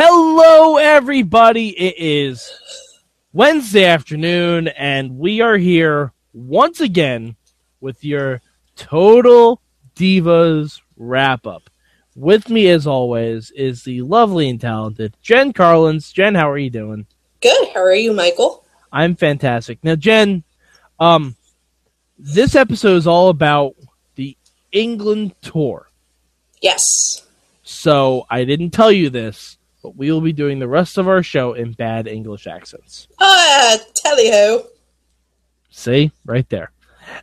Hello, everybody. It is Wednesday afternoon, and we are here once again with your Total Divas wrap up. With me, as always, is the lovely and talented Jen Carlins. Jen, how are you doing? Good. How are you, Michael? I'm fantastic. Now, Jen, um, this episode is all about the England tour. Yes. So I didn't tell you this, but we will be doing the rest of our show in bad English accents. Ah, tally ho. See, right there.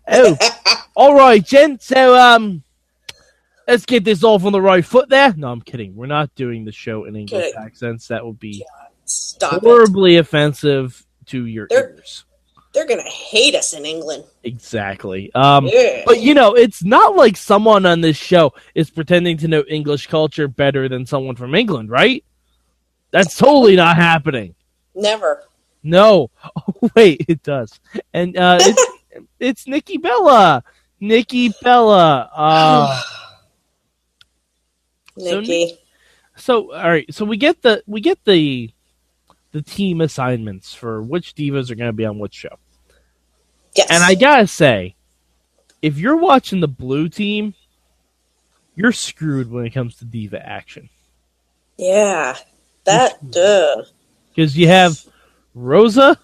Oh, all right, Jen. So, um, let's get this off on the right foot. There. No, I'm kidding. We're not doing the show in English Good. accents. That would be Stop it. horribly offensive to your They're- ears. They're gonna hate us in England. Exactly. Um, Yeah. but you know, it's not like someone on this show is pretending to know English culture better than someone from England, right? That's totally not happening. Never. No. Oh, wait, it does. And uh, it's it's Nikki Bella. Nikki Bella. Uh, So Nikki. so all right. So we get the we get the the team assignments for which divas are going to be on which show. yes. And I gotta say, if you're watching the blue team, you're screwed when it comes to diva action Yeah. That duh. because you have Rosa.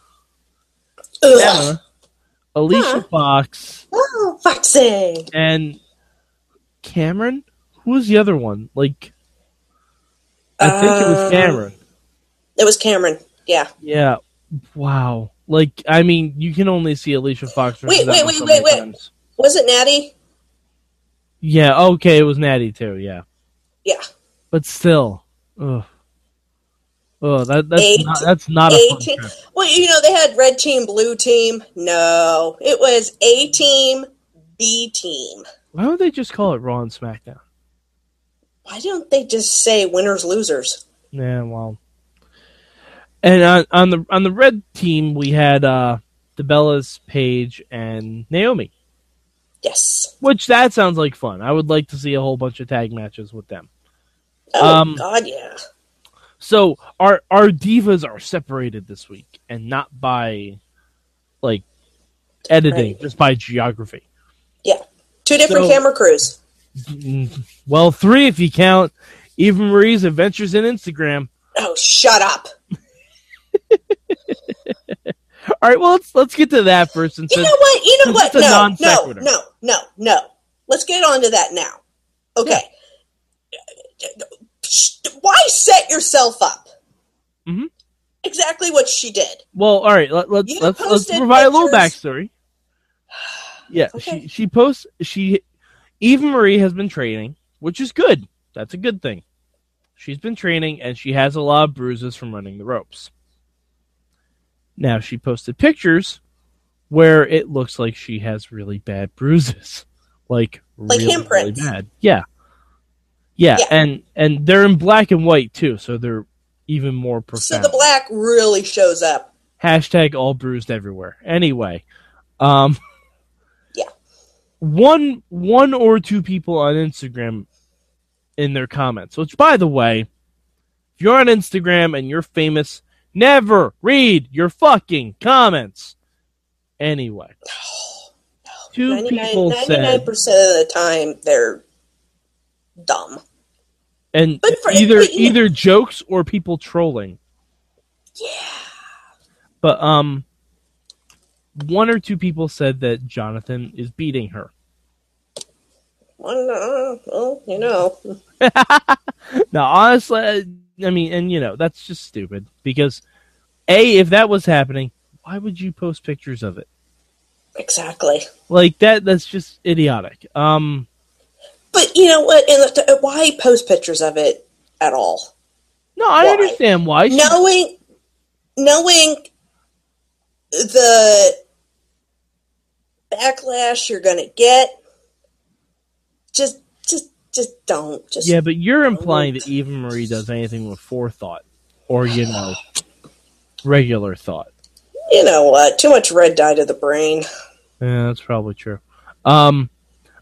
Emma, Alicia. Fox, Oh, Foxy. and Cameron. Who was the other one? Like, I think it was Uh, Cameron. It was Cameron. Yeah. Yeah. Wow. Like, I mean, you can only see Alicia Fox. Wait, wait, wait, so wait, wait. times. Was it Natty? Yeah. Okay, it was Natty too. Yeah. Yeah. But still, ugh. Oh, that that's Eight- not, that's not a fun A team. trip. Well, you know they had red team, blue team. No, it was A team, B team. Why don't they just call it Raw and SmackDown? Why don't they just say winners losers? Yeah, well. And on, on the on the red team, we had uh the Bellas, Paige, and Naomi. Yes. Which that sounds like fun. I would like to see a whole bunch of tag matches with them. Oh Um, God, yeah. So our our divas are separated this week, and not by like editing, Right. just by geography. Yeah, Two different so- camera crews. Well, three if you count Eva Marie's Adventures in Instagram. Oh, shut up. All right, well let's let's get to that first. Since You know what? You know what? No, no, no, no, no. Let's get on to that now. Okay. Why set yourself up? Mhm. Exactly what she did. Well, all right. Let, let's let's let's provide a little pictures. backstory. Yeah, Okay. she she posts she Eva Marie has been training, which is good. That's a good thing. She's been training and she has a lot of bruises from running the ropes. Now she posted pictures where it looks like she has really bad bruises, like Like really, really bad. Yeah. Yeah, Yeah. and and they're in black and white too, so they're even more profound. So the black really shows up. hashtag all bruised everywhere. Anyway, um, Yeah. one one or two people on Instagram in their comments. Which, by the way, if you're on Instagram and you're famous, never read your fucking comments. Anyway, two 99, people 99% said, of the time, they're dumb. And for- either but, you know- either jokes or people trolling. Yeah. But um, one or two people said that Jonathan is beating her. Well, well, you know. No, honestly, I mean, and you know, that's just stupid because a if that was happening, why would you post pictures of it? Exactly. Like that, that's just idiotic. Um, But you know what? And why post pictures of it at all? no, I Why? understand why. Knowing knowing the backlash you're gonna get just just just don't just yeah, but you're implying that Eva Marie does anything with forethought, or you know, regular thought. you know what too much red dye to the brain Yeah, that's probably true. Um,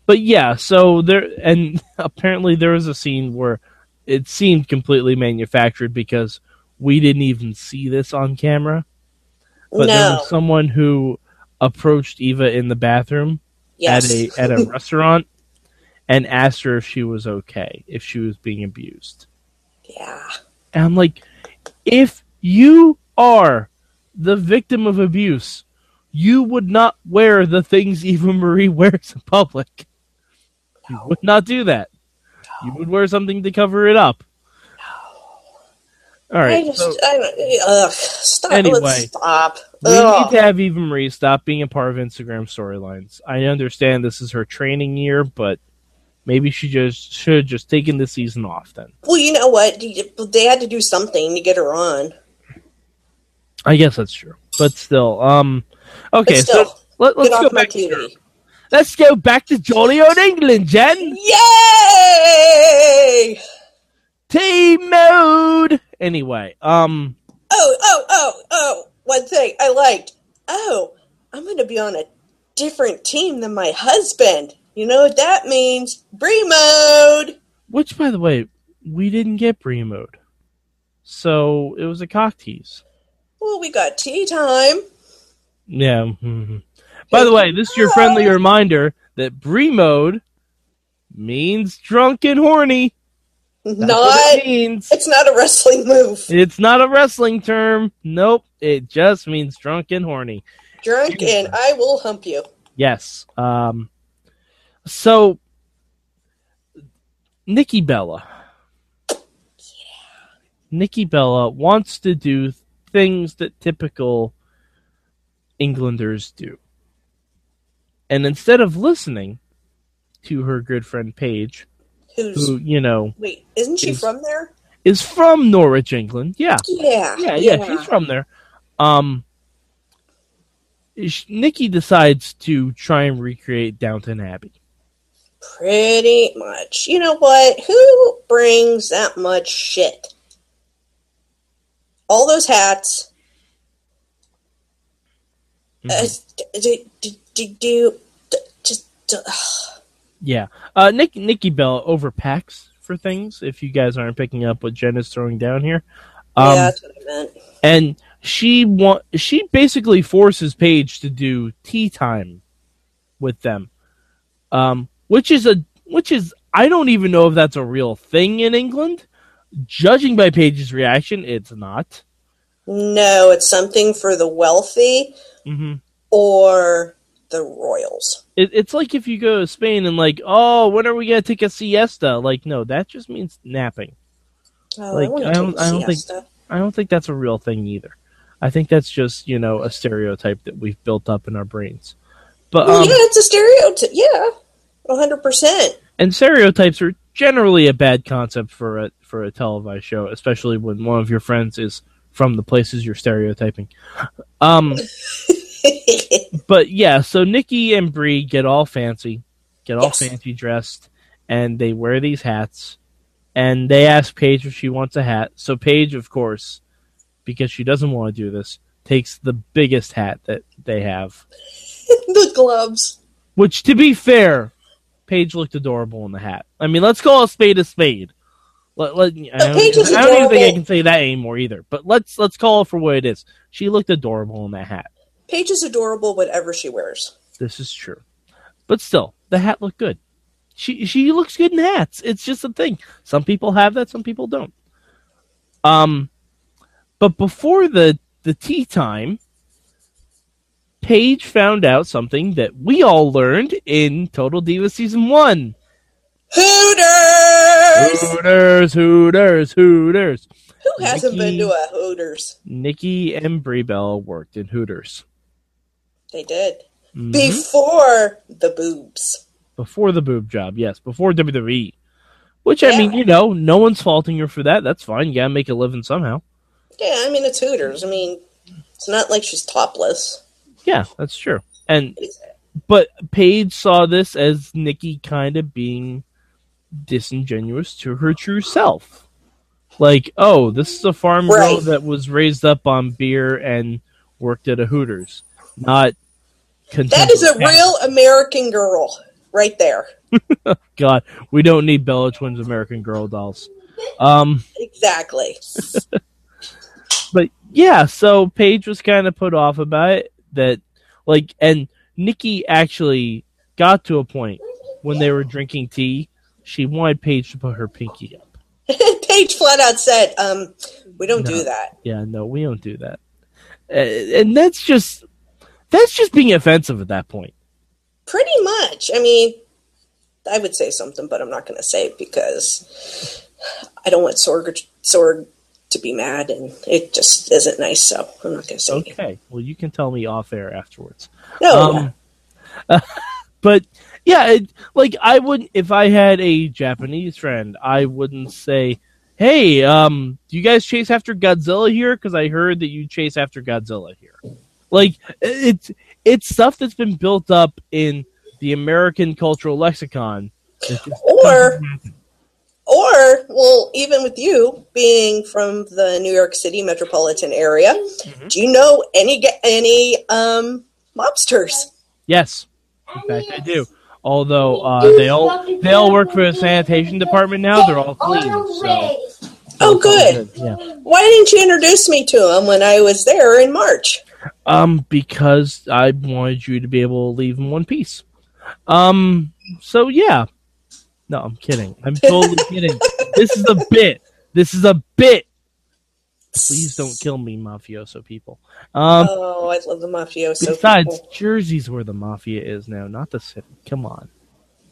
but yeah, so there and apparently there was a scene where it seemed completely manufactured because we didn't even see this on camera. But there was someone who approached Eva in the bathroom yes. at a at a restaurant and asked her if she was okay, if she was being abused. yeah. And I'm like, if you are the victim of abuse, you would not wear the things Eva Marie wears in public. You would not do that. You would wear something to cover it up. All I just, so I ugh, stop. Anyway, let's stop. we Ugh. need to have Eva Marie stop being a part of Instagram storylines. I understand this is her training year, but maybe she just should have just taken the season off then. Well, you know what? They had to do something to get her on. I guess that's true. But still, um okay, still, so let, let's off go back TV. Let's go back to jolly old England, Jen. Yay! Team mode. Anyway, um, Oh, oh, oh, oh! One thing I liked. Oh, I'm going to be on a different team than my husband. You know what that means? Brie mode. which by the way, we didn't get Brie mode, so it was a cock tease. Well, we got tea time. Yeah. mhm. By the way, this is your friendly reminder that Brie mode means drunk and horny. That's not. it means. It's not a wrestling move. It's not a wrestling term. Nope. It just means drunk and horny. Drunk and I will hump you. Yes. Um. So, Nikki Bella. Yeah. Nikki Bella wants to do things that typical Englanders do. And instead of listening to her good friend Paige, Who's who, you know, wait? Isn't she is- from there? is from Norwich, England. Yeah. Yeah, Yeah, yeah, she's from there. Um, Nikki decides to try and recreate Downton Abbey. Pretty much. You know what? Who brings that much shit? All those hats. Mhm. Uh, do, do, do, do, do, just. Yeah, uh, Nick, Nikki Bella overpacks for things. If you guys aren't picking up what Jen is throwing down here, um, yeah, that's what I meant. and she want she basically forces Paige to do tea time with them, um, which is a which is I don't even know if that's a real thing in England. Judging by Paige's reaction, it's not. No, it's something for the wealthy hmm or the royals. It, it's like if you go to Spain and like, oh, when are we gonna take a siesta? Like, no, that just means napping. Oh, Like, I I don't- I don't think- I don't think that's a real thing either. I think that's just you know a stereotype that we've built up in our brains. But Well, um, yeah, it's a stereotype. Yeah, hundred percent. and stereotypes are generally a bad concept for a for a televised show, especially when one of your friends is from the places you're stereotyping. Um, but yeah, so Nikki and Brie get all fancy, get all Yes. fancy dressed, and they wear these hats. And they ask Paige if she wants a hat. So Paige, of course, because she doesn't want to do this, takes the biggest hat that they have. the gloves. Which, to be fair, Paige looked adorable in the hat. I mean, let's call a spade a spade. Let, let, I, don't, Paige I don't even think I can say that anymore either. But let's let's call it for what it is. She looked adorable in that hat. Paige is adorable, whatever she wears. This is true. But still, the hat looked good. She she looks good in hats. It's just a thing. Some people have that, some people don't. Um but before the the tea time, Paige found out something that we all learned in Total Diva season 1. Hooters. Hooters, Hooters, Hooters. Who hasn't been to a Hooters? Nikki and Brie Bella worked in Hooters. They did Mhm. before the boobs. before the boob job, yes, before WWE. Which I mean, you know, no one's faulting her for that. That's fine. You gotta make a living somehow. Yeah, I mean it's Hooters. I mean, it's not like she's topless. Yeah, that's true. And but Paige saw this as Nikki kind of being disingenuous to her true self. Like, oh, this is a farm girl that was raised up on beer and worked at a Hooters, not. That is a real American girl right there. God. We don't need Bella Twins American Girl dolls. Um, Exactly. but yeah, so Paige was kind of put off about it that like and Nikki actually got to a point when they were drinking tea, she wanted Paige to put her pinky up. Paige flat out said, um, we don't No. do that. Yeah, no, we don't do that. And that's just that's just being offensive at that point. Pretty much. I mean, I would say something, but I'm not going to say it because I don't want Sorg, Sorg to be mad, and it just isn't nice. So I'm not going to say it. Okay. Well, you can tell me off air afterwards. No, Um, but yeah, it, like I wouldn't if I had a Japanese friend, I wouldn't say, "Hey, um, do you guys chase after Godzilla here? Because I heard that you chase after Godzilla here." Like it's it's stuff that's been built up in the American cultural lexicon. Or- or well, even with you being from the New York City metropolitan area, Mhm. do you know any any um, mobsters? yes, in fact, I do. Although uh, they all they all work for the sanitation department now, they're all clean. So. Oh, good. Yeah. Why didn't you introduce me to them when I was there in March? Um, because I wanted you to be able to leave in one piece. Um, so yeah. No, I'm kidding. I'm totally kidding. This is a bit. This is a bit. Please don't kill me, mafioso people. Um, oh, I love the mafioso. besides, people. Jersey's where the mafia is now, not the city. Come on.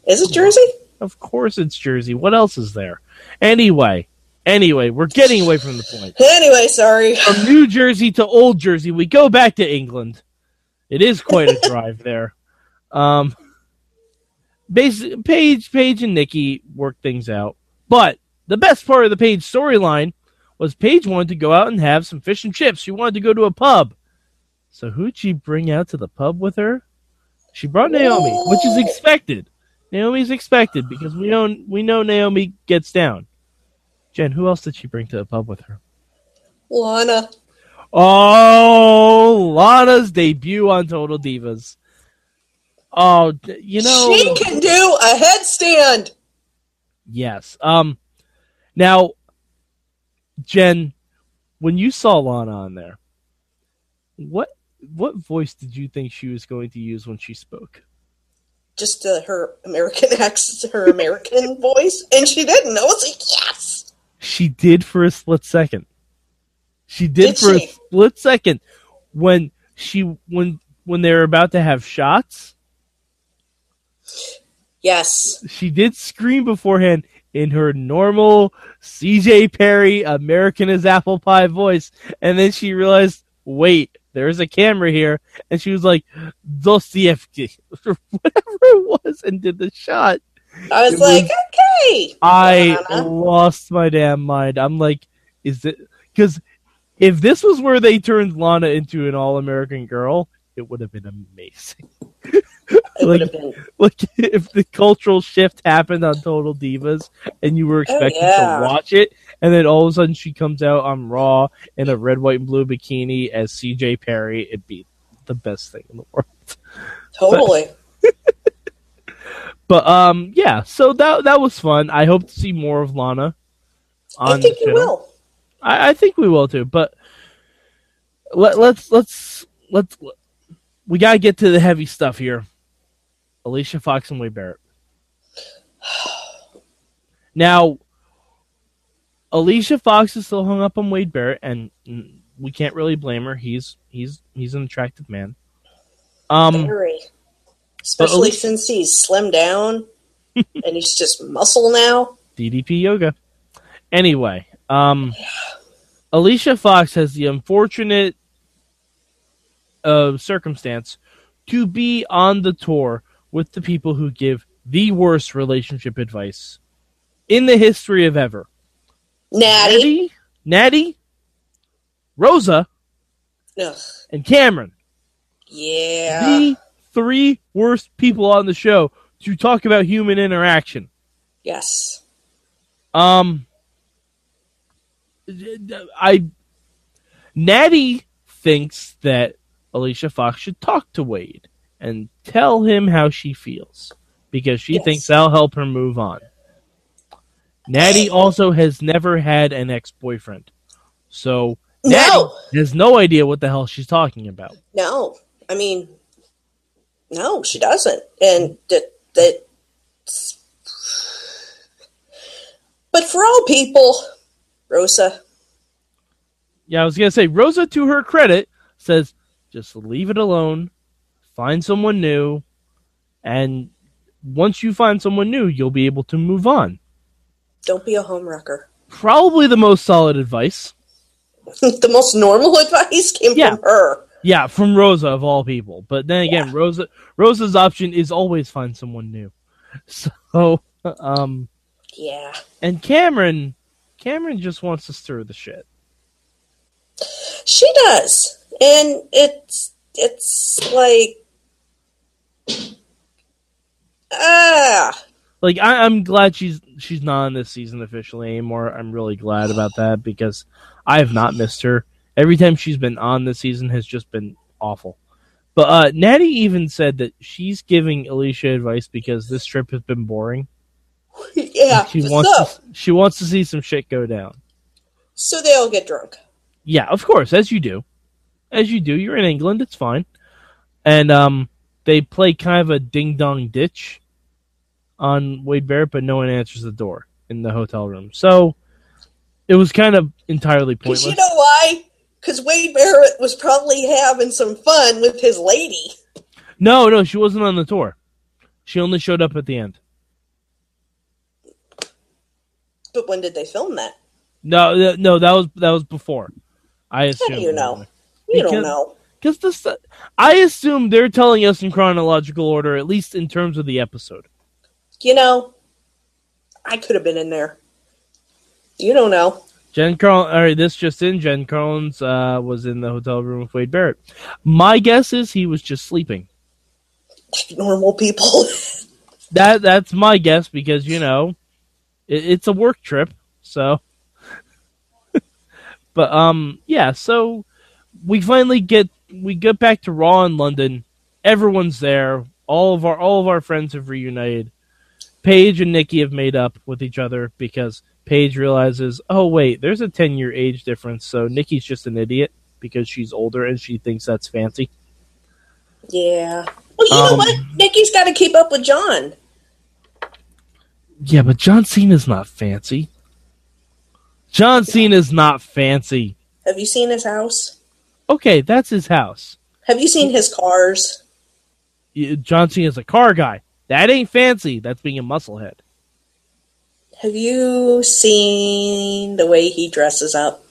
is it Jersey? Of course it's Jersey. What else is there? Anyway, anyway, we're getting away from the point. Anyway, sorry. From New Jersey to Old Jersey, we go back to England. It is quite a drive there. Um, basic, Paige, Paige, and Nikki work things out. But the best part of the Paige storyline was Paige wanted to go out and have some fish and chips. She wanted to go to a pub. So who'd she bring out to the pub with her? She brought Naomi, which is expected. Naomi's expected because we know we know Naomi gets down. Jen, who else did she bring to the pub with her? Lana. Oh, Lana's debut on Total Divas. Oh, you know, she can do a headstand. yes. Um, now, Jen, when you saw Lana on there, what what voice did you think she was going to use when she spoke? Just uh, her American accent, her American voice, and she didn't. I was like, yes. She did for a split second. She did, Did for she? a split second when she when when they were about to have shots. Yes. she did scream beforehand in her normal CJ Perry American as apple pie voice, and then she realized, wait, there's a camera here, and she was like, Dostoevsky, whatever it was, and did the shot. I was It like, was- okay. I lost my damn mind. I'm like, is it because if this was where they turned Lana into an all American girl, it would have been amazing. Like- been. like if the cultural shift happened on Total Divas and you were oh, expecting yeah. to watch it, and then all of a sudden she comes out on Raw in a red, white, and blue bikini as CJ Perry, it'd be the best thing in the world. Totally. But um, yeah, so that that was fun. I hope to see more of Lana. On I think you will. I, I think we will too. But let, let's let's let's we gotta get to the heavy stuff here. Alicia Fox and Wade Barrett. Now, Alicia Fox is still hung up on Wade Barrett, and we can't really blame her. He's he's he's an attractive man. Um, Very. Especially since he's slimmed down and he's just muscle now. DDP Yoga. Anyway, um, Alicia Fox has the unfortunate uh, circumstance to be on the tour with the people who give the worst relationship advice in the history of ever. Natty. Natty, Natty, Rosa, Ugh. and Cameron. Yeah. The three worst people on the show to talk about human interaction. Yes. Um, I Natty thinks that Alicia Fox should talk to Wade and tell him how she feels because she Yes. thinks that'll help her move on. Natty also has never had an ex boyfriend. So Natty No, has no idea what the hell she's talking about. no. I mean, no, she doesn't. And that that. But for all people, Rosa, Yeah, I was gonna say Rosa, to her credit, says just leave it alone, find someone new, and once you find someone new, you'll be able to move on. don't be a homewrecker. Probably the most solid advice. the most normal advice came Yeah. from her. Yeah, from Rosa of all people. But then again, Rosa Rosa's option is always find someone new. So, um, Yeah. and Cameron, Cameron just wants to stir the shit. She does. And it's it's like ah Like I, I'm glad she's she's not on this season officially anymore. I'm really glad about that because I have not missed her. Every time she's been on this season has just been awful. But uh, Natty even said that she's giving Alicia advice because this trip has been boring. yeah. She so, wants to, she wants to see some shit go down. so they all get drunk. Yeah, of course, as you do, as you do. You're in England, it's fine. And um, they play kind of a ding dong ditch on Wade Barrett, but no one answers the door in the hotel room. So it was kind of entirely pointless. you know why? Because Wade Barrett was probably having some fun with his lady. no, no, she wasn't on the tour. She only showed up at the end. But when did they film that? No, th- no, that was that was before. I How assume. do you know? You Because- don't know. Because this, I assume they're telling us in chronological order, at least in terms of the episode. You know, I could have been in there. You don't know. Jen Carl, all right, this just in. Jen Carlins uh, was in the hotel room with Wade Barrett. My guess is he was just sleeping. Normal people. That that's my guess because you know it, it's a work trip. So, but um, yeah. So we finally get we get back to Raw in London. Everyone's there. All of our all of our friends have reunited. Paige and Nikki have made up with each other because Paige realizes, oh wait, there's a ten year age difference. So Nikki's just an idiot because she's older and she thinks that's fancy. yeah. Well, you know Um, what? Nikki's got to keep up with John. Yeah, but John Cena's not fancy. John Cena's not fancy. Have you seen his house? Okay, that's his house. Have you seen his cars? Y- John Cena's a car guy. That ain't fancy. That's being a musclehead. Have you seen the way he dresses up?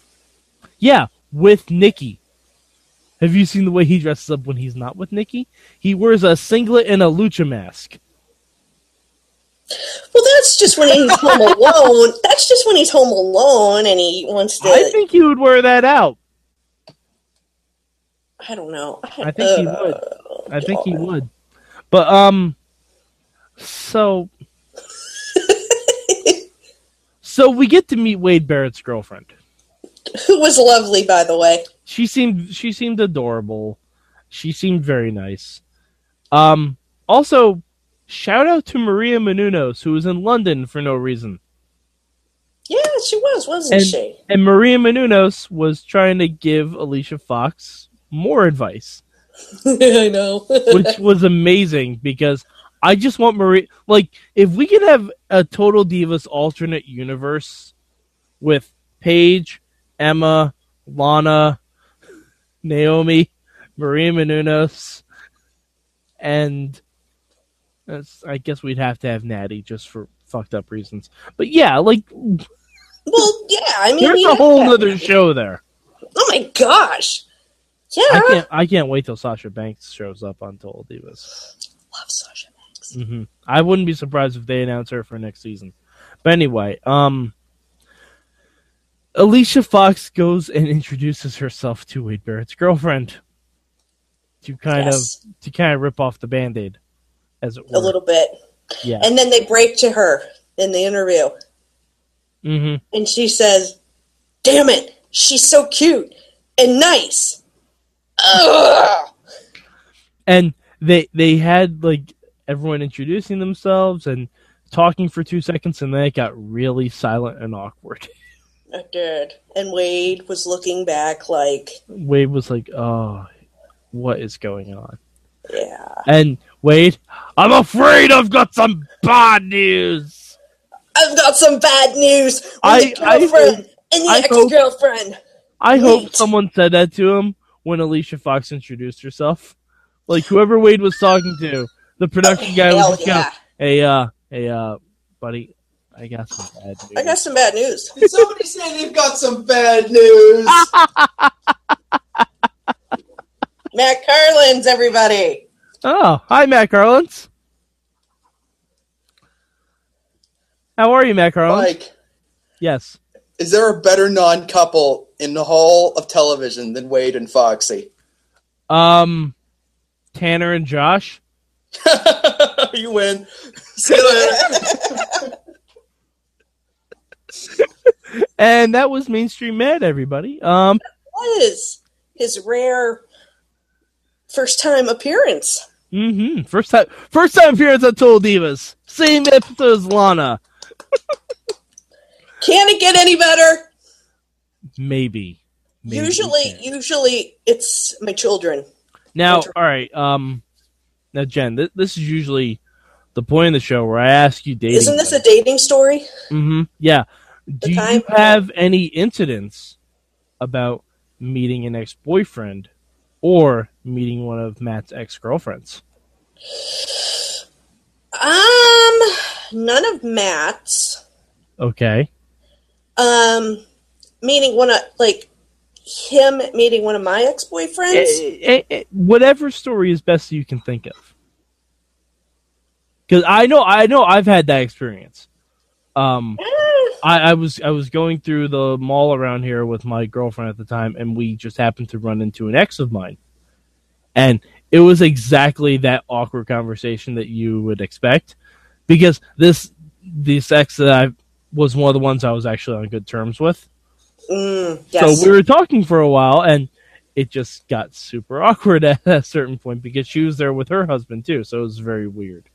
Yeah, with Nikki. Have you seen the way he dresses up when he's not with Nikki? He wears a singlet and a lucha mask. Well, that's just when he's home alone. That's just when he's home alone and he wants to. I think he would wear that out. I don't know. I think he Uh, would. I think he would. But um so So we get to meet Wade Barrett's girlfriend. Who was lovely, by the way. She seemed she seemed adorable. She seemed very nice. Um also shout out to Maria Menounos who was in London for no reason. Yeah, she was, wasn't And- she? And Maria Menounos was trying to give Alicia Fox more advice. I know. which was amazing because I just want Marie. Like, if we could have a Total Divas alternate universe with Paige, Emma, Lana, Naomi, Maria Menounos, and that's, I guess we'd have to have Natty just for fucked up reasons. But yeah, like, well, yeah. I mean, there's a whole other show there. Oh my gosh! Yeah, I can't. I can't wait till Sasha Banks shows up on Total Divas. love Sasha Banks. hmm I wouldn't be surprised if they announce her for next season. But anyway, um, Alicia Fox goes and introduces herself to Wade Barrett's girlfriend to kind Yes. of to kind of rip off the band-aid, as it were. A little bit, yeah. and then they break to her in the interview, Mm-hmm. and she says, "Damn it, she's so cute and nice." Ugh. And they they had like everyone introducing themselves and talking for two seconds, and then it got really silent and awkward. It did. And Wade was looking back like, Wade was like, "Oh, what is going on?" yeah. And Wade, I'm afraid I've got some bad news. I've got some bad news. With I- girlfriend I and the I hope- ex-girlfriend. I hope someone said that to him when Alicia Fox introduced herself. Like whoever Wade was talking to, the production guy was Hell just yeah. "Hey, uh, hey, uh, buddy, I got some bad news." I got some bad news. Did somebody say they've got some bad news? Matt Carlins, everybody. Oh, hi, Matt Carlins. How are you, Matt Carlins? Mike, yes. is there a better non-couple in the whole of television than Wade and Foxy? Um, Tanner and Josh. you win. See you later. And that was Mainstream Matt, everybody. Um, Was his rare first time appearance. Mm-hmm. First time, first time appearance on Total Divas. Same episode as Lana. Can it get any better? Maybe. Maybe usually, usually it's my children. Now, Inter- all right. Um, now Jen, th- this is usually the point of the show where I ask you dating. Isn't this a dating story? Mm-hmm. Yeah. Do you time- have any incidents about meeting an ex-boyfriend or meeting one of Matt's ex-girlfriends? Um, none of Matt's. Okay. Um, meeting one of like him meeting one of my ex boyfriends. Eh, eh, eh, whatever story is best you can think of. Because I know, I know, I've had that experience. Um, I, I was I was going through the mall around here with my girlfriend at the time, and we just happened to run into an ex of mine, and it was exactly that awkward conversation that you would expect, because this this ex that I was one of the ones I was actually on good terms with. Mm, yes. So we were talking for a while, and it just got super awkward at a certain point because she was there with her husband too. So it was very weird.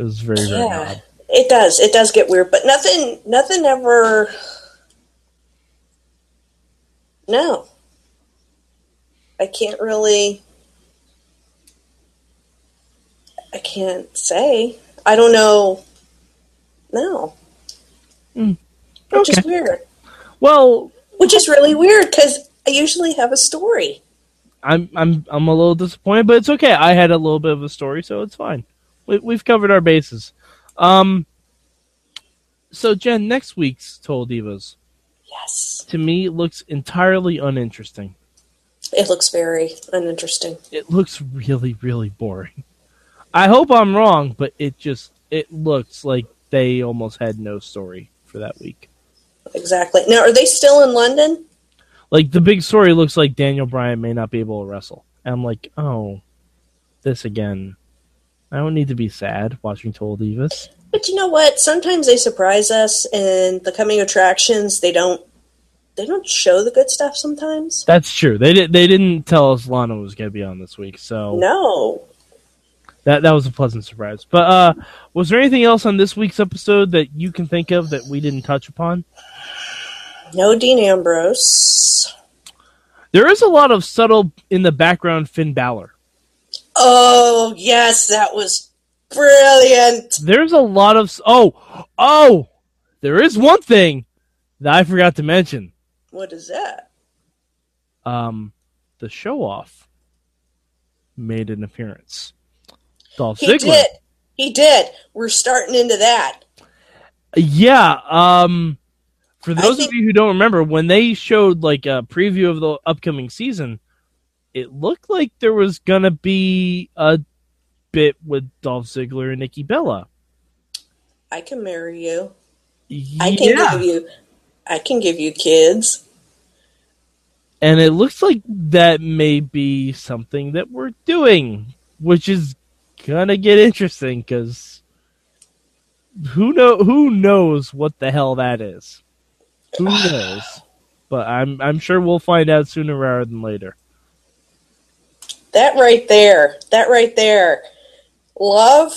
It was very very yeah, odd. it does. It does get weird, but nothing. Nothing ever. No, I can't really. I can't say. I don't know. No, hmm. which Okay. is weird. Well, Which is really weird because I usually have a story. I'm I'm I'm a little disappointed, but it's okay. I had a little bit of a story, so it's fine. We, we've covered our bases. Um. So Jen, next week's Total Divas Yes, to me it looks entirely uninteresting. it looks very uninteresting. It looks really really boring. I hope I'm wrong, but it just it looks like they almost had no story for that week. Exactly. Now, are they still in London? Like the big story looks like Daniel Bryan may not be able to wrestle. And I'm like, oh, this again. I don't need to be sad watching Total Divas. But you know what? Sometimes they surprise us, and the coming attractions they don't they don't show the good stuff. Sometimes. That's true. They did. They didn't tell us Lana was going to be on this week, so No. that that was a pleasant surprise. But uh, was there anything else on this week's episode that you can think of that we didn't touch upon? No Dean Ambrose. There is a lot of subtle in the background Finn Balor. Oh yes, that was brilliant. There's a lot of oh oh. There is one thing that I forgot to mention. What is that? um, the show off made an appearance. Dolph He Ziggler. did. He did. We're starting into that. Yeah. Um, for those think- of you who don't remember, when they showed like a preview of the upcoming season, it looked like there was gonna be a bit with Dolph Ziggler and Nikki Bella. I can marry you. I can give you. I can give you kids. and it looks like that may be something that we're doing, which is gonna get interesting because who know who knows what the hell that is. Who knows? But I'm I'm sure we'll find out sooner rather than later. That right there. That right there. Love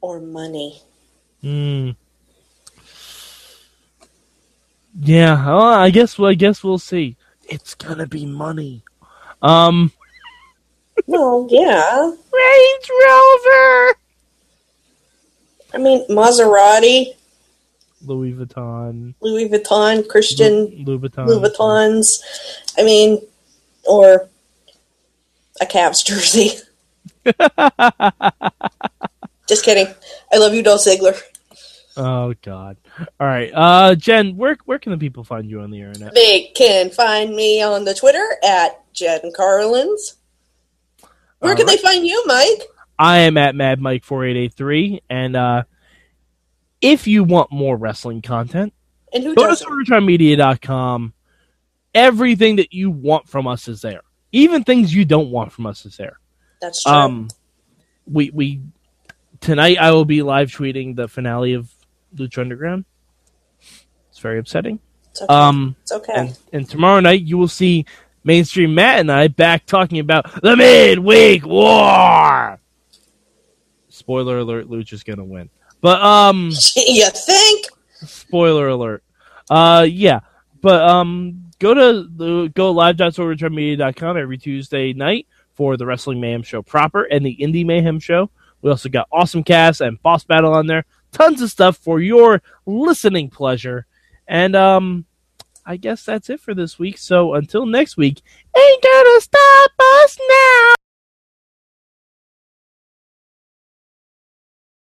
or money? Hmm. Yeah, well, I guess. Well, I guess we'll see. It's gonna be money. Um, Well, yeah. Range Rover, I mean, Maserati, Louis Vuitton, Louis Vuitton, Christian Louis Vuitton, Louis Vuittons. I mean, or a Cavs jersey. Just kidding. I love you, Dolph Ziggler. Oh God! All right, uh, Jen, where where can the people find you on the internet? They can find me on the Twitter at Jen Carlins. Where All can right. they find you, Mike? I am at Mad Mike four eight eight three, and uh, if you want more wrestling content, And who go to doesn't? Everything that you want from us is there. Even things you don't want from us is there. That's true. Um, we we tonight I will be live tweeting the finale of Lucha Underground. It's very upsetting. it's okay. Um, it's okay. and and tomorrow night you will see mainstream Matt and I back talking about the midweek war. Spoiler alert: Lucha's gonna win. But um, you think? spoiler alert. Uh, yeah, but um, go to the go live.sorgatronmedia.com every Tuesday night for the Wrestling Mayhem show proper and the Indie Mayhem show. We also got Awesome Cast and Boss Battle on there. Tons of stuff for your listening pleasure. And um, I guess that's it for this week. So until next week, ain't gonna stop us now.